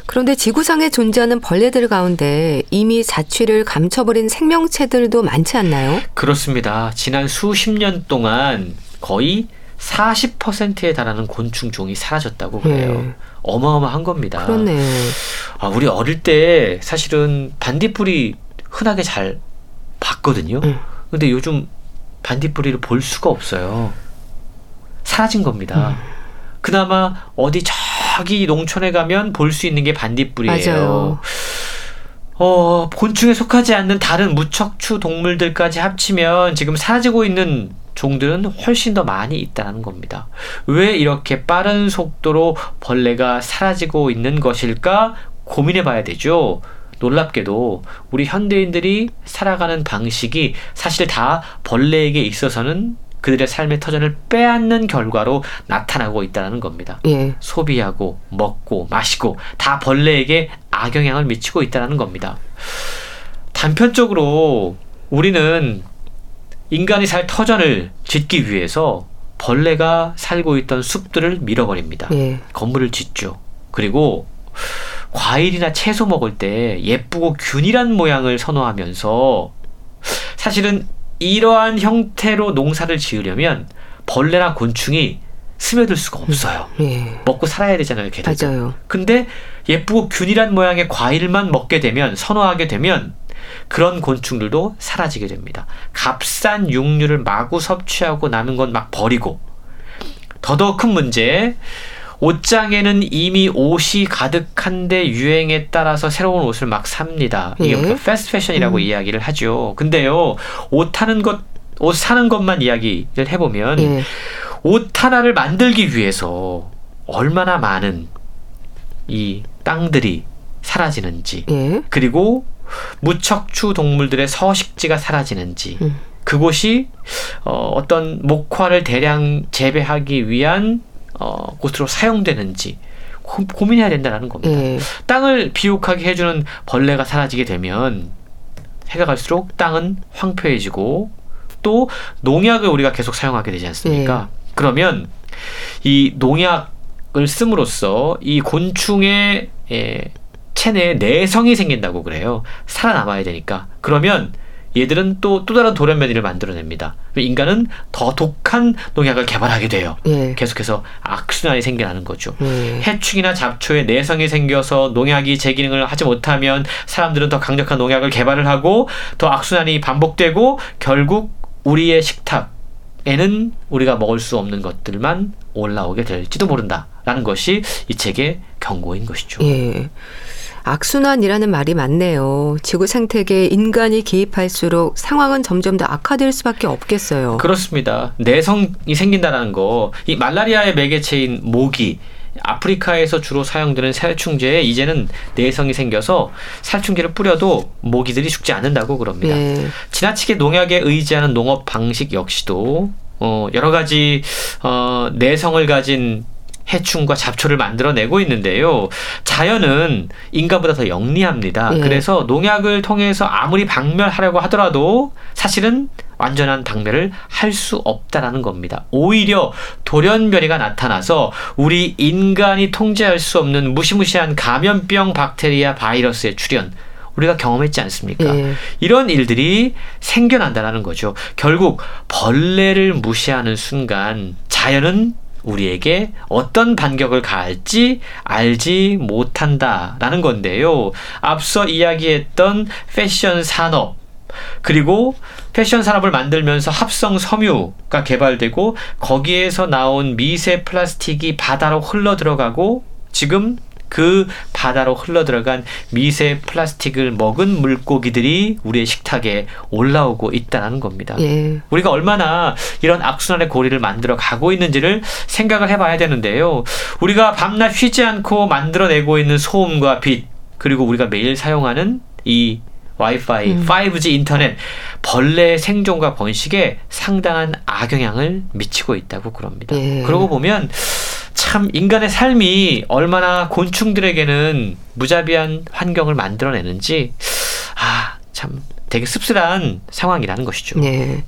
그런데 지구상에 존재하는 벌레들 가운데 이미 자취를 감춰버린 생명체들도 많지 않나요? 그렇습니다. 지난 수십 년 동안 거의 40%에 달하는 곤충 종이 사라졌다고 그래요. 네. 어마어마한 겁니다. 그렇네. 아, 우리 어릴 때 사실은 반딧불이 흔하게 잘 봤거든요. 음. 근데 요즘 반딧불이를 볼 수가 없어요. 사라진 겁니다. 음. 그나마 어디 저 기 농촌에 가면 볼 수 있는 게 반딧불이에요. 맞아요. 어, 곤충에 속하지 않는 다른 무척추 동물들까지 합치면 지금 사라지고 있는 종들은 훨씬 더 많이 있다는 겁니다. 왜 이렇게 빠른 속도로 벌레가 사라지고 있는 것일까 고민해 봐야 되죠. 놀랍게도 우리 현대인들이 살아가는 방식이 사실 다 벌레에게 있어서는 그들의 삶의 터전을 빼앗는 결과로 나타나고 있다는 겁니다. 예. 소비하고 먹고 마시고 다 벌레에게 악영향을 미치고 있다는 겁니다. 단편적으로 우리는 인간이 살 터전을 짓기 위해서 벌레가 살고 있던 숲들을 밀어버립니다. 예. 건물을 짓죠. 그리고 과일이나 채소 먹을 때 예쁘고 균일한 모양을 선호하면서 사실은 이러한 형태로 농사를 지으려면 벌레나 곤충이 스며들 수가 없어요. 예. 먹고 살아야 되잖아요, 걔들. 맞아요. 근데 예쁘고 균일한 모양의 과일만 먹게 되면 선호하게 되면 그런 곤충들도 사라지게 됩니다. 값싼 육류를 마구 섭취하고 남은 건 막 버리고 더더욱 큰 문제 옷장에는 이미 옷이 가득한데 유행에 따라서 새로운 옷을 막 삽니다. 예. 이게 패스트 패션이라고 음. 이야기를 하죠. 근데요, 옷 하는 것, 옷 사는 것만 이야기를 해보면 예. 옷 하나를 만들기 위해서 얼마나 많은 이 땅들이 사라지는지 예. 그리고 무척추 동물들의 서식지가 사라지는지 음. 그곳이 어, 어떤 목화를 대량 재배하기 위한 어, 곳으로 사용되는지 고, 민해야 된다는 겁니다. 예. 땅을 비옥하게 해주는 벌레가 사라지게 되면 해가 갈수록 땅은 황폐해지고 또 농약을 우리가 계속 사용하게 되지 않습니까? 예. 그러면 이 농약을 씀으로써 이 곤충의 예, 체내에 내성이 생긴다고 그래요. 살아남아야 되니까. 그러면 얘들은 또, 또 다른 돌연변이를 만들어냅니다. 인간은 더 독한 농약을 개발하게 돼요. 예. 계속해서 악순환이 생겨나는 거죠. 예. 해충이나 잡초에 내성이 생겨서 농약이 제 기능을 하지 못하면 사람들은 더 강력한 농약을 개발을 하고 더 악순환이 반복되고 결국 우리의 식탁에는 우리가 먹을 수 없는 것들만 올라오게 될지도 모른다라는 것이 이 책의 경고인 것이죠. 예. 악순환이라는 말이 많네요. 지구 생태계에 인간이 개입할수록 상황은 점점 더 악화될 수밖에 없겠어요. 그렇습니다. 내성이 생긴다는 거. 이 말라리아의 매개체인 모기 아프리카에서 주로 사용되는 살충제에 이제는 내성이 생겨서 살충제를 뿌려도 모기들이 죽지 않는다고 그럽니다. 네. 지나치게 농약에 의지하는 농업 방식 역시도 어, 여러 가지 어, 내성을 가진 해충과 잡초를 만들어내고 있는데요. 자연은 인간보다 더 영리합니다. 예. 그래서 농약을 통해서 아무리 박멸하려고 하더라도 사실은 완전한 박멸을 할 수 없다라는 겁니다. 오히려 돌연변이가 나타나서 우리 인간이 통제할 수 없는 무시무시한 감염병 박테리아 바이러스의 출현 우리가 경험했지 않습니까? 예. 이런 일들이 생겨난다라는 거죠. 결국 벌레를 무시하는 순간 자연은 우리에게 어떤 반격을 가할지 알지 못한다라는 건데요. 앞서 이야기했던 패션 산업 그리고 패션 산업을 만들면서 합성 섬유가 개발되고 거기에서 나온 미세 플라스틱이 바다로 흘러 들어가고 지금 그 바다로 흘러들어간 미세 플라스틱을 먹은 물고기들이 우리의 식탁에 올라오고 있다는 겁니다. 예. 우리가 얼마나 이런 악순환의 고리를 만들어 가고 있는지를 생각을 해봐야 되는데요. 우리가 밤낮 쉬지 않고 만들어내고 있는 소음과 빛 그리고 우리가 매일 사용하는 이 와이파이, 음. 5G 인터넷, 벌레 생존과 번식에 상당한 악영향을 미치고 있다고 그럽니다. 예. 그러고 보면 참 인간의 삶이 얼마나 곤충들에게는 무자비한 환경을 만들어내는지 아 참 되게 씁쓸한 상황이라는 것이죠. 네.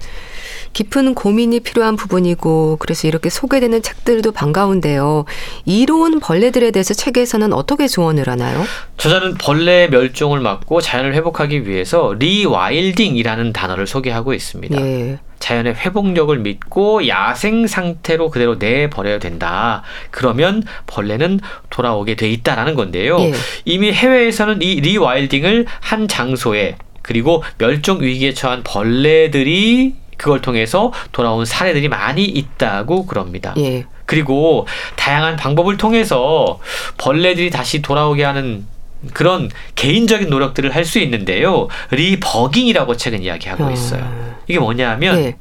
깊은 고민이 필요한 부분이고 그래서 이렇게 소개되는 책들도 반가운데요. 이로운 벌레들에 대해서 책에서는 어떻게 조언을 하나요? 저자는 벌레 멸종을 막고 자연을 회복하기 위해서 rewilding이라는 단어를 소개하고 있습니다. 예. 자연의 회복력을 믿고 야생 상태로 그대로 내버려야 된다. 그러면 벌레는 돌아오게 돼 있다라는 건데요. 예. 이미 해외에서는 이 리와일딩을 한 장소에 그리고 멸종 위기에 처한 벌레들이 그걸 통해서 돌아온 사례들이 많이 있다고 그럽니다. 예. 그리고 다양한 방법을 통해서 벌레들이 다시 돌아오게 하는 그런 개인적인 노력들을 할 수 있는데요. 리버깅이라고 책은 이야기하고 아. 있어요. 이게 뭐냐면 예.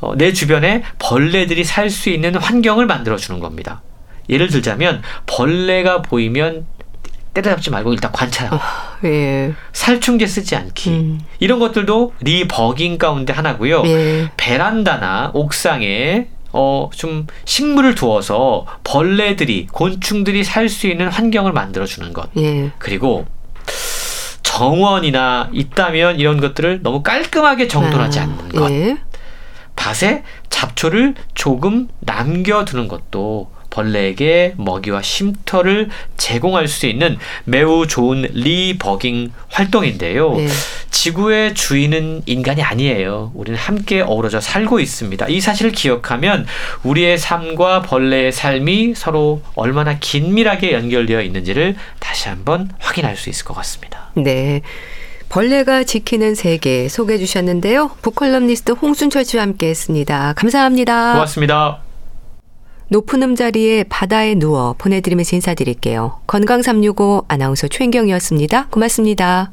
어, 내 주변에 벌레들이 살 수 있는 환경을 만들어 주는 겁니다. 예를 들자면 벌레가 보이면 때려잡지 말고 일단 관찰하고 아, 예. 살충제 쓰지 않기 음. 이런 것들도 리버깅 가운데 하나고요. 예. 베란다나 옥상에 어, 좀 식물을 두어서 벌레들이, 곤충들이 살 수 있는 환경을 만들어 주는 것. 예. 그리고 정원이나 있다면 이런 것들을 너무 깔끔하게 정돈하지 아, 않는 것. 예. 밭에 잡초를 조금 남겨두는 것도 벌레에게 먹이와 쉼터를 제공할 수 있는 매우 좋은 리버깅 활동인데요. 네. 지구의 주인은 인간이 아니에요. 우리는 함께 어우러져 살고 있습니다. 이 사실을 기억하면 우리의 삶과 벌레의 삶이 서로 얼마나 긴밀하게 연결되어 있는지를 다시 한번 확인할 수 있을 것 같습니다. 네. 벌레가 지키는 세계 소개해 주셨는데요. 북컬럼니스트 홍순철 씨와 함께 했습니다. 감사합니다. 고맙습니다. 높은 음자리에 바다에 누워 보내드리면서 인사드릴게요. 건강365 아나운서 최인경이었습니다. 고맙습니다.